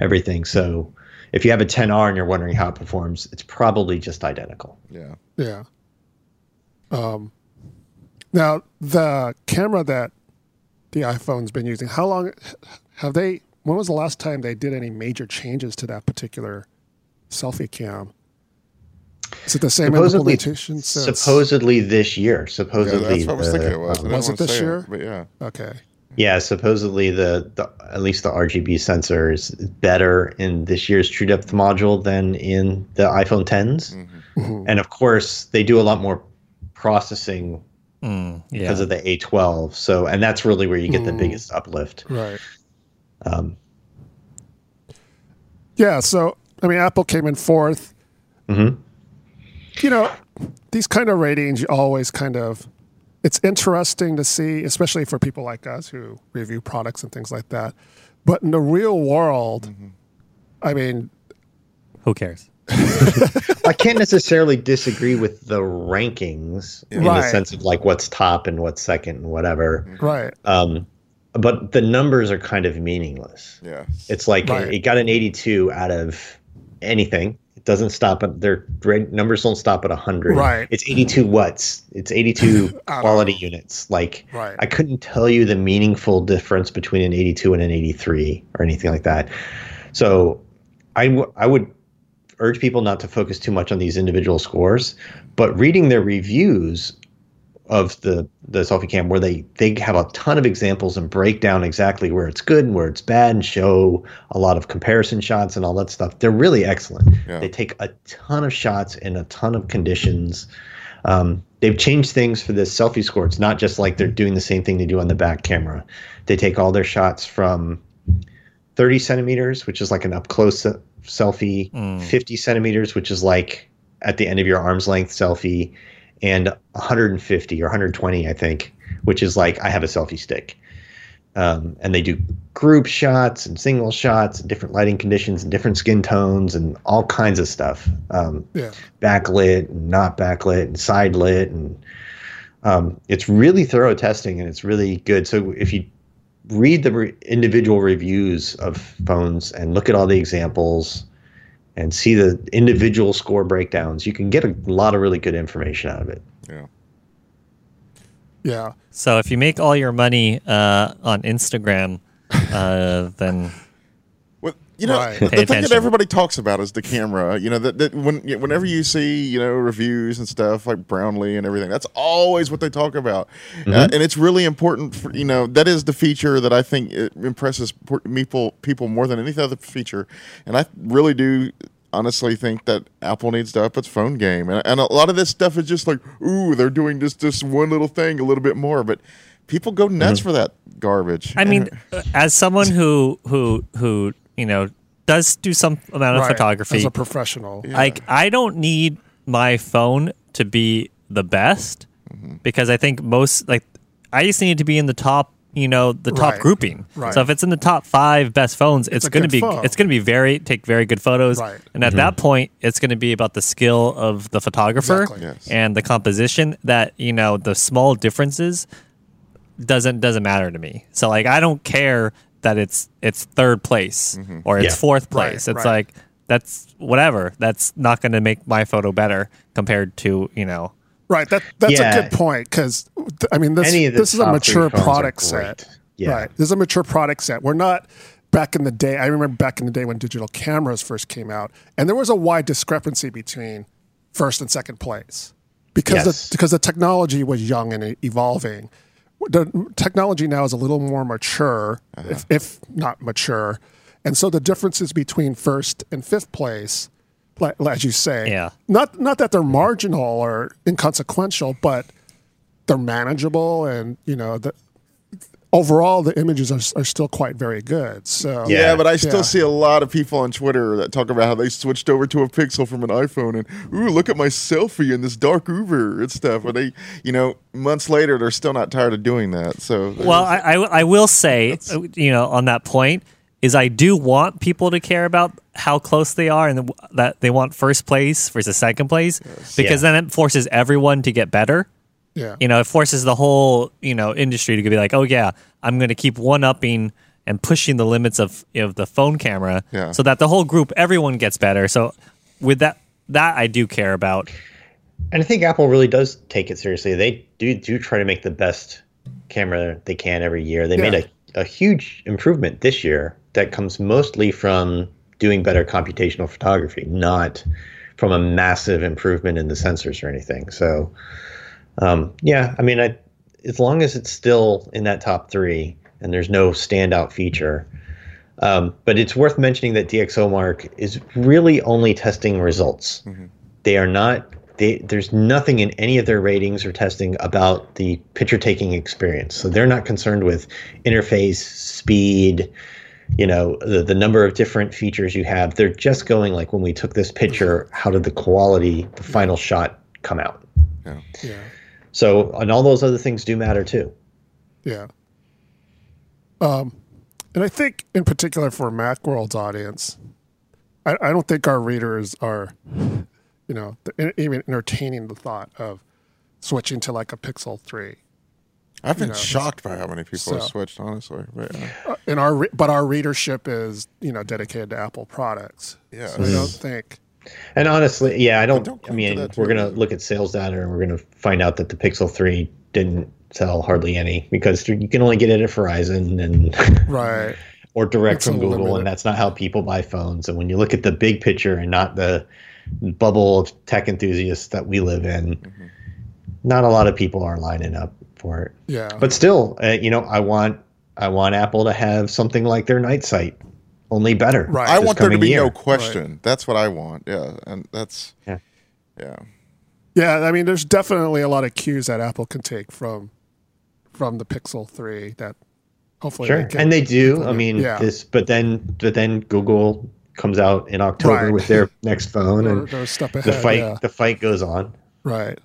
B: everything. So if you have a 10R and you're wondering how it performs, it's probably just identical.
C: Yeah.
A: Yeah. Um, now the camera that the iPhone's been using, how long have they? When was the last time they did any major changes to that particular selfie cam? Is it the same
B: Supposedly,
A: implementation? since-
B: supposedly this year.
C: Yeah,
B: Supposedly,
C: that's what I was
B: the-
C: thinking it was.
A: Was it this
C: say
A: year?
C: but yeah.
A: Okay.
B: Yeah, supposedly the, the at least the RGB sensor is better in this year's TrueDepth module than in the iPhone 10s,
A: Mhm.
B: and of course they do a lot more processing
D: Mm, yeah.
B: because of the A12. So, and that's really where you get the
A: Mm.
B: biggest uplift.
A: Right.
B: Um,
A: Yeah. So I mean, Apple came in fourth.
B: mhm.
A: you know, these kind of ratings you always kind of it's interesting to see, especially for people like us who review products and things like that. But in the real world, I mean,
D: Who cares? [laughs]
B: I can't necessarily disagree with the rankings in the sense of like what's top and what's second and whatever.
A: right,
B: Um, but the numbers are kind of meaningless.
C: Yeah.
B: It's like
A: Right.
B: it got an 82 out of anything. Doesn't stop at their numbers don't stop at 100.
A: Right.
B: It's 82 watts. It's 82 [laughs]
A: I don't
B: quality units. Like
A: Right.
B: I couldn't tell you the meaningful difference between an 82 and an 83 or anything like that. So I, w- I would urge people not to focus too much on these individual scores, but reading their reviews of the the selfie cam where they they have a ton of examples and break down exactly where it's good and where it's bad and show a lot of comparison shots and all that stuff. They're really excellent.
C: Yeah.
B: They take a ton of shots in a ton of conditions. Um, they've changed things for this selfie score. It's not just like they're doing the same thing they do on the back camera. They take all their shots from 30 centimeters, which is like an up close selfie,
D: Mm.
B: 50 centimeters, which is like at the end of your arm's length selfie, and 150 or 120, I think, which is like I have a selfie stick. Um, and they do group shots and single shots, and different lighting conditions, and different skin tones, and all kinds of stuff. Um,
A: yeah,
B: backlit and not backlit and side lit and um, it's really thorough testing and it's really good so if you read the re- individual reviews of phones and look at all the examples and see the individual score breakdowns you can get a lot of really good information out of it
C: Yeah.
A: yeah,
D: So if you make all your money uh, on Instagram, uh, then
C: Well, you know,
A: Right.
C: the
D: Pay
C: thing that everybody talks about is the camera. You know, that, that when whenever you see you know reviews and stuff like Brownlee and everything, that's always what they talk about, uh, and it's really important. For, you know, that is the feature that I think it impresses people people more than any other feature, and I really do. Honestly, think that Apple needs to up its phone game, and, and a lot of this stuff is just like, ooh, they're doing just this one little thing a little bit more, but people go nuts for that garbage.
D: I mean, uh, [laughs] as someone who who who you know does do some amount of
A: right.
D: photography,
A: as a professional.
D: like I don't need my phone to be the best
A: Mm-hmm.
D: because I think most like I just need to be in the top, you know, the top
A: Right.
D: grouping.
A: Right.
D: So if it's in the top five best phones, it's,
A: a
D: going to be
A: phone.
D: it's going to be very take very good photos,
A: Right.
D: and at that point, it's going to be about the skill of the photographer
A: Exactly.
C: Yes.
D: and the composition. That you know the small differences doesn't doesn't matter to me. So like I don't care that it's it's third place mm-hmm. or it's
B: Yeah.
D: fourth
A: Right,
D: place. it's
A: right.
D: like that's whatever. That's not going to make my photo better compared to you know.
A: Right. That that's
B: Yeah.
A: a good point because I mean this
B: Any of the
A: this is a mature
B: three phones are
A: product set.
B: Yeah.
A: Right. This is a mature product set. We're not back in the day. I remember back in the day when digital cameras first came out, and there was a wide discrepancy between first and second place because
B: Yes.
A: the, because the technology was young and evolving. The technology now is a little more mature, uh-huh. if, if not mature, and so the differences between first and fifth place, like, as you say,
D: Yeah.
A: not not that they're marginal or inconsequential, but they're manageable, and you know the overall the images are, are still quite very good. So
C: Yeah,
B: Yeah.
C: but I still
A: Yeah.
C: see a lot of people on Twitter that talk about how they switched over to a Pixel from an iPhone and ooh, look at my selfie in this dark Uber and stuff. And they, you know, months later they're still not tired of doing that. So
D: Well, I, I, I will say, uh, you know, on that point, is I do want people to care about how close they are and that they want first place versus second place because
B: Yeah.
D: then it forces everyone to get better.
A: Yeah.
D: You know, it forces the whole, you know, industry to be like, "Oh yeah, I'm going to keep one upping and pushing the limits of of the phone camera
C: Yeah.
D: so that the whole group everyone gets better." So with that that I do care about.
B: And I think Apple really does take it seriously. They do do try to make the best camera they can every year. They made a, a huge improvement this year that comes mostly from doing better computational photography, not from a massive improvement in the sensors or anything. So, um, yeah, I mean, I, as long as it's still in that top three and there's no standout feature. Um, but it's worth mentioning that DxO Mark is really only testing results. They are not. They, there's nothing in any of their ratings or testing about the picture taking experience. So they're not concerned with interface speed, you know, the, the number of different features you have. They're just going like when we took this picture, how did the quality, the final shot come out?
A: Yeah.
B: So, and all those other things do matter too.
A: Yeah. Um, and I think in particular for Macworld's audience, I, I don't think our readers are, you know, even entertaining the thought of switching to like a Pixel 3.
C: I've been
A: know,
C: shocked by how many people have switched, honestly. But yeah.
A: Uh, and our re- but our readership is, you know, dedicated to Apple products.
C: Yeah.
A: So I don't think
B: And honestly, yeah, I don't.
C: don't
B: I mean, we're gonna look at sales data, and we're gonna find out that the Pixel Three didn't sell hardly any because you can only get it at Verizon and [laughs]
A: right.
B: or direct
A: It's
B: from Google, and that's not how people buy phones. And when you look at the big picture and not the bubble of tech enthusiasts that we live in,
C: Mm-hmm.
B: not a lot of people are lining up for it.
A: Yeah.
B: But still, uh, you know, I want I want Apple to have something like their night sight, only better.
A: Right.
C: I want there to be
B: year.
C: no question. That's what I want. Yeah. And that's,
B: Yeah.
C: yeah.
A: Yeah, I mean, there's definitely a lot of cues that Apple can take from from the Pixel 3 that hopefully
B: Sure,
A: they can
B: and they do. I mean,
A: Yeah.
B: this, but then, but then Google comes out in October
A: Right.
B: with their next phone, [laughs]
A: They're-
B: and
A: they're a
B: the fight,
A: yeah.
B: the fight goes on.
A: right.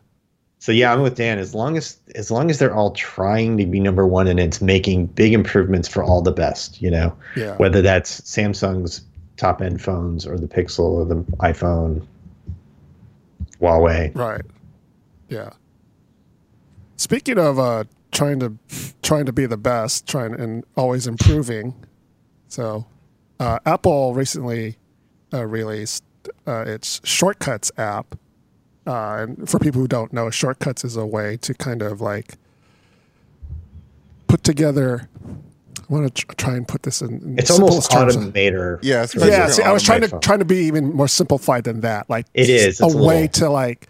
B: So yeah, I'm with Dan. As long as, as long as they're all trying to be number one, and it's making big improvements for all the best, you know,
A: Yeah.
B: whether that's Samsung's top end phones or the Pixel or the iPhone, Huawei.
A: Right. Yeah. Speaking of uh, trying to trying to be the best, trying and always improving. So, uh, Apple recently uh, released uh, its Shortcuts app. Uh, and for people who don't know, Shortcuts is a way to kind of like put together. I want to try and put this in, in
B: It's
A: simplest
B: almost
A: terms.
B: automator.
C: Yeah, it's
B: for
C: basically
A: Yeah, see, I was trying to
B: iPhone.
A: trying to be even more simplified than that. Like
B: It is.
A: a
B: It's a
A: way
B: little-
A: to like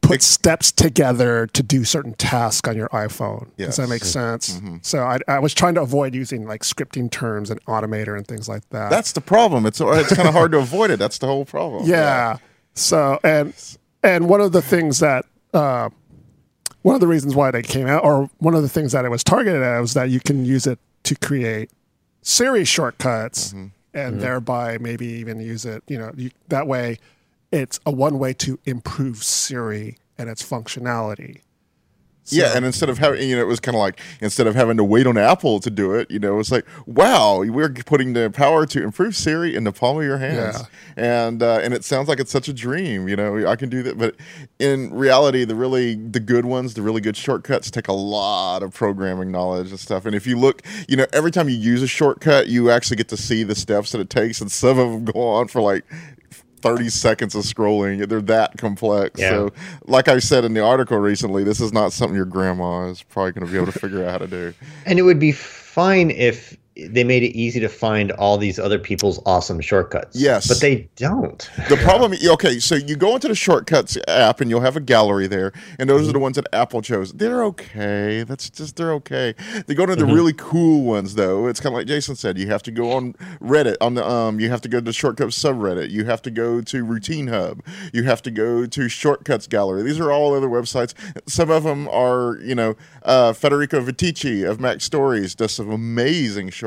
A: put steps together to do certain tasks on your iPhone. Yes. Does that make sense? So I, I was trying to avoid using like scripting terms and automator and things like that.
C: That's the problem. It's it's kind of hard to avoid it. That's the whole problem.
A: yeah. So and and one of the things that uh, one of the reasons why they came out, or one of the things that it was targeted at, was that you can use it to create Siri shortcuts, and thereby maybe even use it. You know, you, that way, it's a one way to improve Siri and its functionality.
C: Yeah, and instead of having, you know, it was kind of like instead of having to wait on Apple to do it, you know, it's like, wow, we're putting the power to improve Siri in the palm of your hands, and uh, and it sounds like it's such a dream, you know, I can do that, but in reality, the really the good ones, the really good shortcuts, take a lot of programming knowledge and stuff. And if you look, you know, every time you use a shortcut, you actually get to see the steps that it takes, and some of them go on for like 30 seconds of scrolling. They're that complex.
B: Yeah.
C: So, like I said in the article recently, this is not something your grandma is probably going to be able to figure out how to do.
B: And it would be fine if they made it easy to find all these other people's awesome shortcuts.
C: Yes.
B: But they don't. [laughs]
C: The problem, okay, so you go into the shortcuts app and you'll have a gallery there, and those are the ones that Apple chose. They're okay. That's just they're okay. They go to the really cool ones though. It's kind of like Jason said. You have to go on Reddit on the um. You have to go to the shortcuts subreddit. You have to go to RoutineHub. You have to go to Shortcuts Gallery. These are all other websites. Some of them are you know uh, Federico Viticci of MacStories does some amazing shortcuts.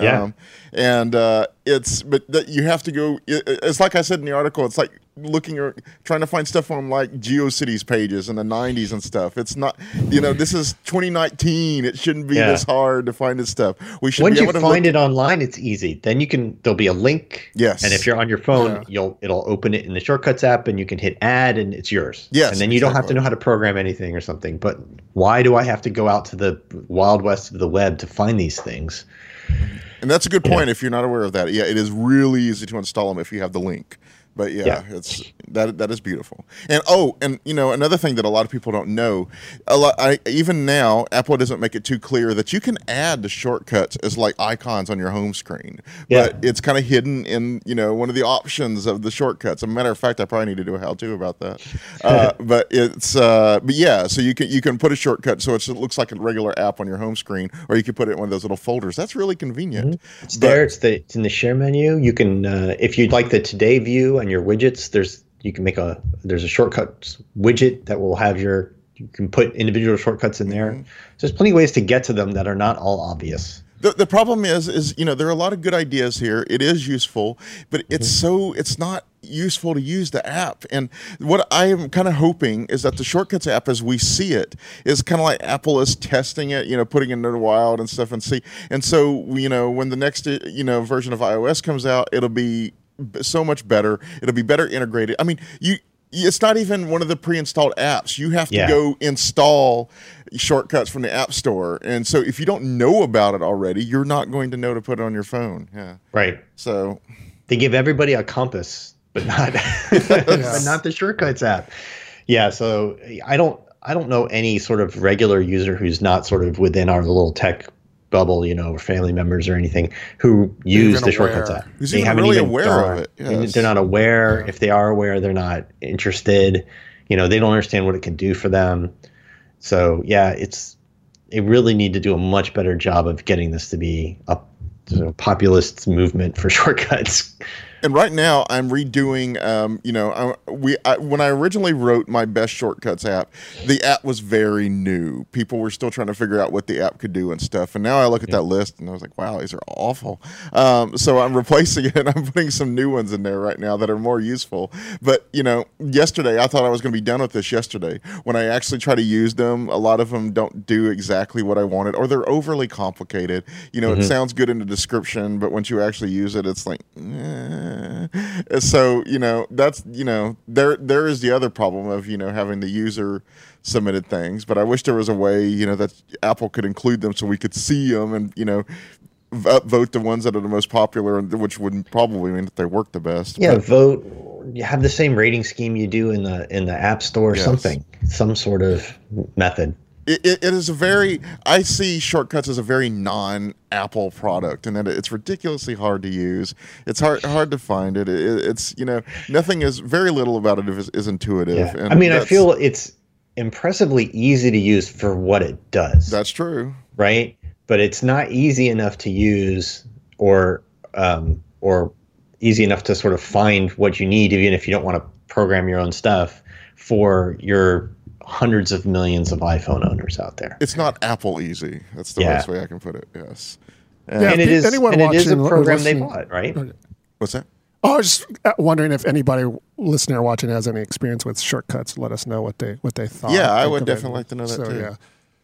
B: Yeah.
C: Um, and uh, it's but that you have to go. it- It's like I said in the article. It's like looking or trying to find stuff on like GeoCities pages in the 90s and stuff. It's not, you know, this is 2019. It shouldn't be
B: Yeah.
C: this hard to find this stuff. We should
B: Once
C: be
B: you
C: to
B: find
C: look-
B: it online, it's easy. Then you can there'll be a link.
C: Yes.
B: And if you're on your phone,
A: Yeah.
B: you'll it'll open it in the shortcuts app and you can hit add and it's yours.
C: Yes,
B: And then you don't have to know how to program anything or something. But why do I have to go out to the wild west of the web to find these things?
C: And that's a good point if you're not aware of that. Yeah, it is really easy to install them if you have the link. But yeah,
B: Yeah.
C: it's that that is beautiful. And oh, and you know another thing that a lot of people don't know, a lot I even now Apple doesn't make it too clear that you can add the shortcuts as like icons on your home screen.
B: Yeah.
C: But it's kind of hidden in you know one of the options of the shortcuts. As a matter of fact, I probably need to do a how to about that. [laughs] Uh, but it's uh, but yeah, so you can you can put a shortcut so it's, it looks like a regular app on your home screen, or you can put it in one of those little folders. That's really convenient.
B: It's
C: But-
B: there. It's the it's in the share menu. You can uh, if you'd like the today view on your widgets. There's you can make a there's a shortcuts widget that will have your you can put individual shortcuts in there.
C: Mm-hmm.
B: So there's plenty of ways to get to them that are not all obvious.
C: The, the problem is is you know there are a lot of good ideas here it is useful but it's so it's not useful to use the app and what i am kind of hoping is that the shortcuts app as we see it is kind of like apple is testing it you know putting it into the wild and stuff and see and so you know when the next you know version of ios comes out it'll be so much better it'll be better integrated i mean you it's not even one of the pre-installed apps. You have to
B: Yeah.
C: go install shortcuts from the app store, and so if you don't know about it already, you're not going to know to put it on your phone. Yeah.
B: Right.
C: So
B: They give everybody a compass, but not [laughs] [laughs] but not the shortcuts app. Yeah, so I don't I don't know any sort of regular user who's not sort of within our little tech bubble, you know, or family members or anything who use
A: even
B: the shortcuts
A: aware.
B: app.
C: Who's
B: They
C: even
B: haven't
C: really
B: even
C: aware
B: gone-
C: of it,
B: they-
C: yes.
B: They're not aware. If they are aware, they're not interested. You know, they don't understand what it can do for them. So yeah, it's they really need to do a much better job of getting this to be a sort of populist movement for [laughs] shortcuts.
C: And right now I'm redoing. Um, you know, I, we I, when I originally wrote my best shortcuts app, the app was very new. People were still trying to figure out what the app could do and stuff. And now I look at that list and I was like, wow, these are awful. Um, so I'm replacing it. and [laughs] I'm putting some new ones in there right now that are more useful. But you know, yesterday I thought I was going to be done with this yesterday. When I actually try to use them, a lot of them don't do exactly what I wanted, or they're overly complicated. You know, it sounds good in the description, but once you actually use it, it's like. eh. So you know that's you know there there is the other problem of you know having the user submitted things, but I wish there was a way you know that Apple could include them so we could see them and you know v- uh, upvote the ones that are the most popular, and which would probably mean that they work the best.
B: Yeah,
C: But-
B: vote. You have the same rating scheme you do in the in the App Store, or
C: Yes.
B: something, some sort of method.
C: It, it, it is a very i see shortcuts as a very non-apple product and that it's ridiculously hard to use it's hard hard to find it, it it's you know nothing is very little about it is, is intuitive
B: Yeah.
C: and
B: I mean, I feel it's impressively easy to use for what it does,
C: that's true
B: right? But it's not easy enough to use, or um, or easy enough to sort of find what you need, even if you don't want to program your own stuff for your hundreds of millions of iPhone owners out there.
C: it's not apple easy that's the
B: Yeah.
C: best way i can put it yes
A: Yeah,
B: and it is,
A: anyone
B: and it is a program they bought, right?
C: what's that
A: Oh, I was just uh, wondering if anybody listening or watching has any experience with shortcuts. Let us know what they what they thought.
C: Yeah, I would
A: of it.
C: definitely like to know that
A: so,
C: too.
A: Yeah.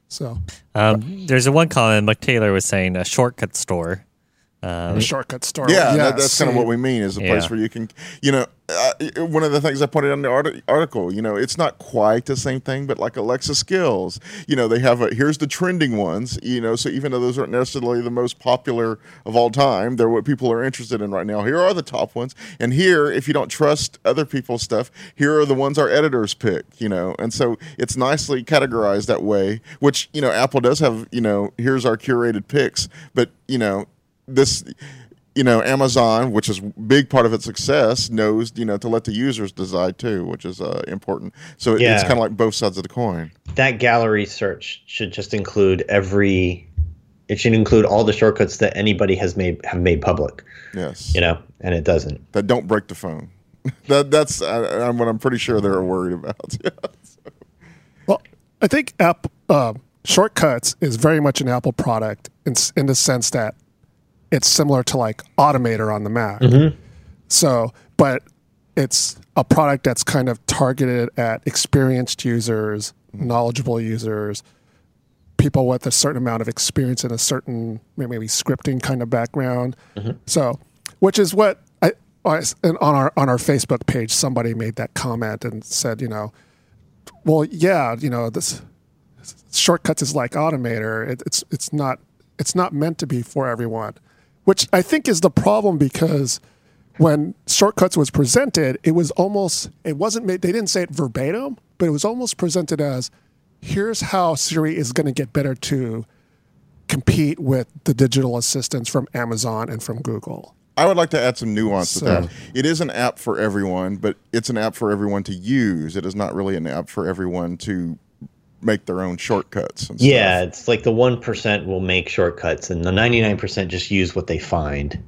A: So
D: Um, there's a one comment. Mike Taylor was saying a shortcut store. Um,
A: a shortcut store.
C: Yeah, that,
A: Yes,
C: that's kind of what we mean is a place
D: Yeah.
C: where you can, you know, uh, one of the things I pointed out in the art- article, you know, it's not quite the same thing, but like Alexa skills, you know, they have a, here's the trending ones, you know, so even though those aren't necessarily the most popular of all time, they're what people are interested in right now. Here are the top ones. And here, if you don't trust other people's stuff, here are the ones our editors pick, you know, and so it's nicely categorized that way, which, you know, Apple does have, you know, here's our curated picks, but, you know, this you know amazon which is big part of its success knows you know to let the users decide too which is uh, important. So it, it's kind of like both sides of the coin.
B: That gallery search should just include every it should include all the shortcuts that anybody has made have made public.
C: Yes.
B: You know and it doesn't.
C: That don't break the phone. [laughs] That that's uh, what i'm pretty sure they're worried about. [laughs]
A: Well, I think app uh, shortcuts is very much an Apple product in in the sense that it's similar to like Automator on the Mac.
B: Mm-hmm.
A: So, but it's a product that's kind of targeted at experienced users, knowledgeable users, people with a certain amount of experience in a certain maybe scripting kind of background. So, which is what I I- and on our on our Facebook page somebody made that comment and said, you know, well, yeah, you know, this shortcuts is like Automator. It, it's it's not it's not meant to be for everyone, which I think is the problem because when shortcuts was presented, it was almost it wasn't made. They didn't say it verbatim, but it was almost presented as here's how Siri is going to get better to compete with the digital assistants from Amazon and from Google.
C: I would like to add some nuance
A: So-
C: to that. It is an app for everyone, but it's an app for everyone to use. It is not really an app for everyone to make their own shortcuts. And
B: Yeah,
C: stuff.
B: it's like the one percent will make shortcuts, and the ninety nine percent just use what they find,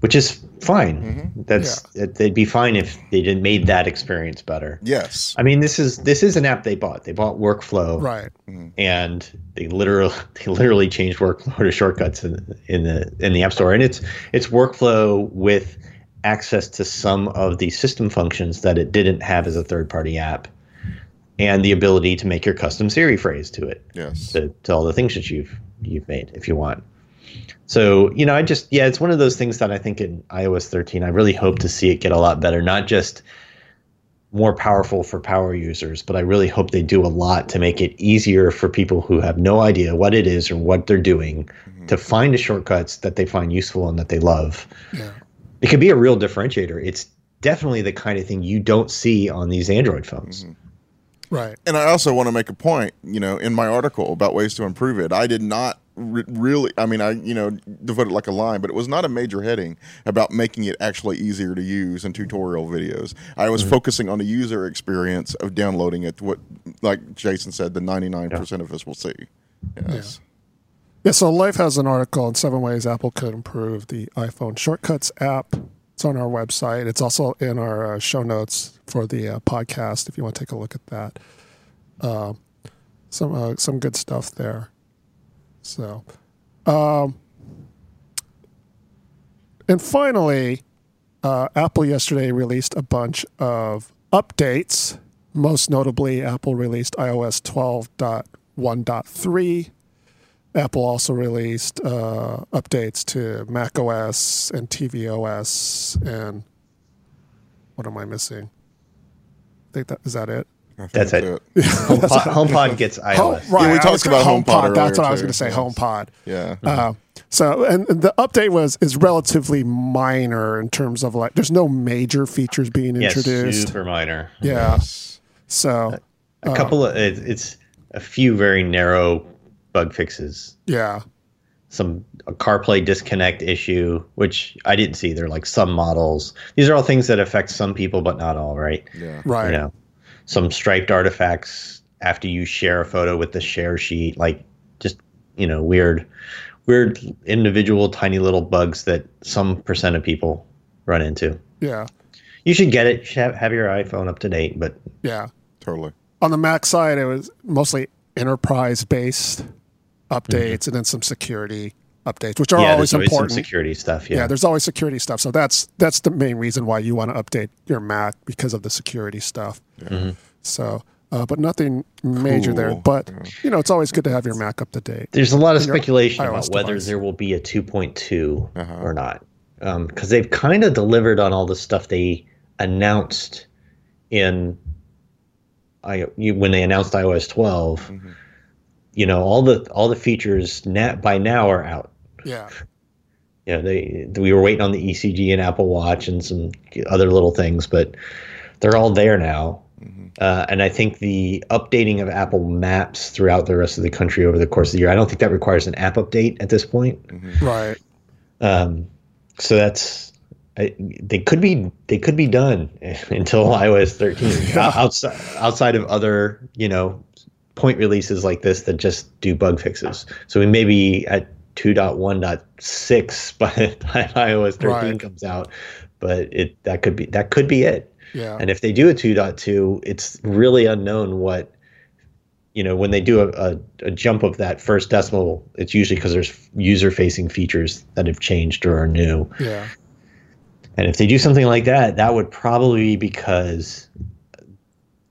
B: which is fine. Mm-hmm. That's it, they'd be fine if they did made that experience better.
C: Yes.
B: I mean, this is this is an app they bought. They bought Workflow,
A: Right. Mm-hmm.
B: and they literally [laughs] they literally changed Workflow to shortcuts in, in the in the App Store, and it's it's Workflow with access to some of the system functions that it didn't have as a third party app, and the ability to make your custom Siri phrase to it
C: Yes.
B: to, to all the things that you've you've made if you want. So you know, I just yeah, it's one of those things that I think in iOS 13, I really hope to see it get a lot better, not just more powerful for power users, but I really hope they do a lot to make it easier for people who have no idea what it is or what they're doing mm-hmm. to find the shortcuts that they find useful and that they love.
A: Yeah.
B: It could be a real differentiator. It's definitely the kind of thing you don't see on these Android phones. Mm-hmm.
A: Right.
C: And I also want to make a point, you know, in my article about ways to improve it. I did not re- really, I mean, I, you know, devoted like a line, but it was not a major heading about making it actually easier to use in tutorial videos. I was mm-hmm. focusing on the user experience of downloading it, what, like Jason said, the 99% of us will see. Yes.
A: Yeah, so Leif has an article on seven ways Apple could improve the iPhone Shortcuts app. It's on our website. It's also in our uh, show notes for the uh, podcast if you want to take a look at that. Uh, some some good stuff there. So, um, and finally, uh, Apple yesterday released a bunch of updates. Most notably, Apple released iOS 12.1.3. Apple also released uh, updates to Mac OS and tvOS and what am I missing? I think that is that it.
B: That's it. [laughs]
C: that's
B: HomePod, HomePod gets iOS.
A: Oh, right.
C: Yeah, we
A: I
C: talked
A: was
C: about
A: gonna-
C: HomePod
A: That's what
C: earlier,
A: I was going to say.
C: Yes.
A: HomePod.
C: Yeah.
A: Uh, so, and, and the update was is relatively minor in terms of like, there's no major features being
B: Yes,
A: introduced.
B: super minor.
A: Yeah. So,
B: A couple of it, it's a few very narrow bug fixes.
A: yeah,
B: Some a CarPlay disconnect issue, which I didn't see. They're like some models. These are all things that affect some people, but not all. Right?
C: Yeah.
A: right.
B: You know, some striped artifacts after you share a photo with the share sheet, like just you know weird, weird individual tiny little bugs that some percent of people run into.
A: Yeah.
B: You should get it. You should have, have your iPhone up to date, but
A: Yeah.
C: Totally.
A: On the Mac side, it was mostly enterprise based updates and then some security updates, which are
B: yeah,
A: always
B: there's always some
A: important.
B: security stuff.
A: yeah.
B: Yeah,
A: there's always security stuff. So that's that's the main reason why you want to update your Mac because of the security stuff. So, uh, but nothing major there. But you know, it's always good to have your Mac up to date.
B: There's a lot of speculation
A: iOS
B: about whether
A: device.
B: there will be a 2.2
C: Uh-huh.
B: or not, because they've kind of delivered on all the stuff they announced in I you, when they announced iOS 12.
A: Mm-hmm.
B: You know, all the all the features na by now are out.
A: Yeah.
B: You know, they we were waiting on the ECG and Apple Watch and some other little things, but they're all there now. Uh, and I think the updating of Apple Maps throughout the rest of the country over the course of the year, I don't think that requires an app update at this point.
A: Right.
B: Um, so that's I, they could be they could be done [laughs] until iOS 13 O- outside outside of other you know point releases like this that just do bug fixes. So we may be at 2.1.6 [laughs] by the time iOS 13
A: Right.
B: comes out, but it that could be that could be it.
A: Yeah.
B: And if they do a 2.2, it's really unknown what, you know, when they do a, a, a jump of that first decimal, it's usually because there's user facing features that have changed or are new.
A: yeah.
B: And if they do something like that, that would probably be because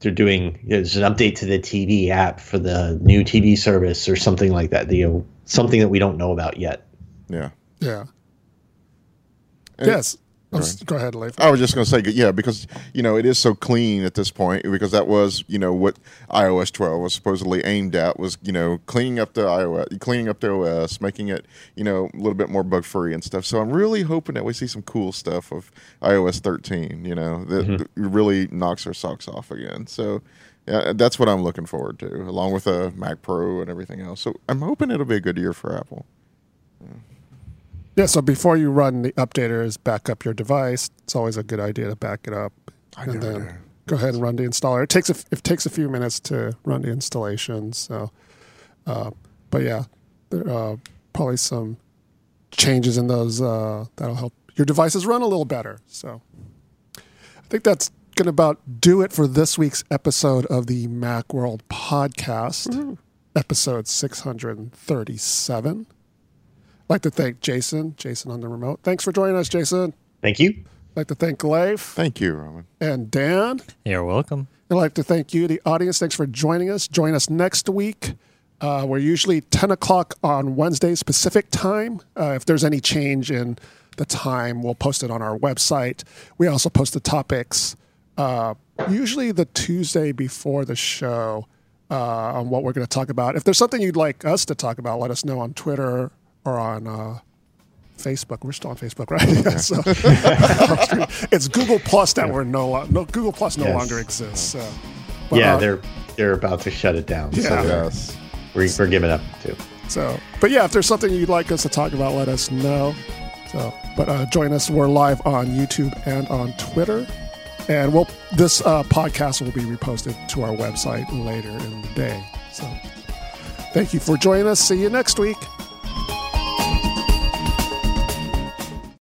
B: they're doing there's an update to the TV app for the new TV service or something like that. You know, something that we don't know about yet.
C: Yeah.
A: Yeah.
C: And-
A: yes. Oh, Go ahead, Leif.
C: I was just going to say, yeah, because you know it is so clean at this point. Because that was, you know, what iOS 12 was supposedly aimed at was, you know, cleaning up the iOS, cleaning up the OS, making it, you know, a little bit more bug free and stuff. So I'm really hoping that we see some cool stuff of iOS 13. You know, that, mm-hmm. that really knocks our socks off again. So. Yeah, that's what I'm looking forward to, along with a Mac Pro and everything else. So I'm hoping it'll be a good year for Apple.
A: Yeah, yeah, so before you run the updaters, back up your device. It's always a good idea to back it up. I
C: and
A: then go ahead and run the installer. It takes a, it takes a few minutes to run the installation. So, uh, but yeah, there are probably some changes in those uh, that'll help your devices run a little better. So, I think that's going to about do it for this week's episode of the Macworld podcast, mm-hmm. episode 637 like to thank Jason, Jason on the remote. Thanks for joining us, Jason.
B: Thank you.
A: I'd like to thank Leif
C: Thank you, Roman.
A: and Dan.
D: You're welcome.
A: I'd like to thank you, the audience. Thanks for joining us. Join us next week. Uh, we're usually 10 o'clock on Wednesdays Pacific time. Uh, if there's any change in the time, we'll post it on our website. We also post the topics uh, usually the Tuesday before the show uh, on what we're going to talk about. If there's something you'd like us to talk about, let us know on Twitter or on uh, Facebook. We're still on Facebook, right? Yeah, [laughs] so [laughs] it's Google Plus that we're no, no Google Plus no
B: Yes.
A: longer exists. So. But,
B: yeah,
A: uh,
B: they're they're about to shut it down.
A: Yeah.
B: So
C: Yes.
B: we're, we're giving up too.
A: So, but yeah, if there's something you'd like us to talk about, let us know. So, but uh, join us. We're live on YouTube and on Twitter, and we'll this uh, podcast will be reposted to our website later in the day. So, thank you for joining us. See you next week.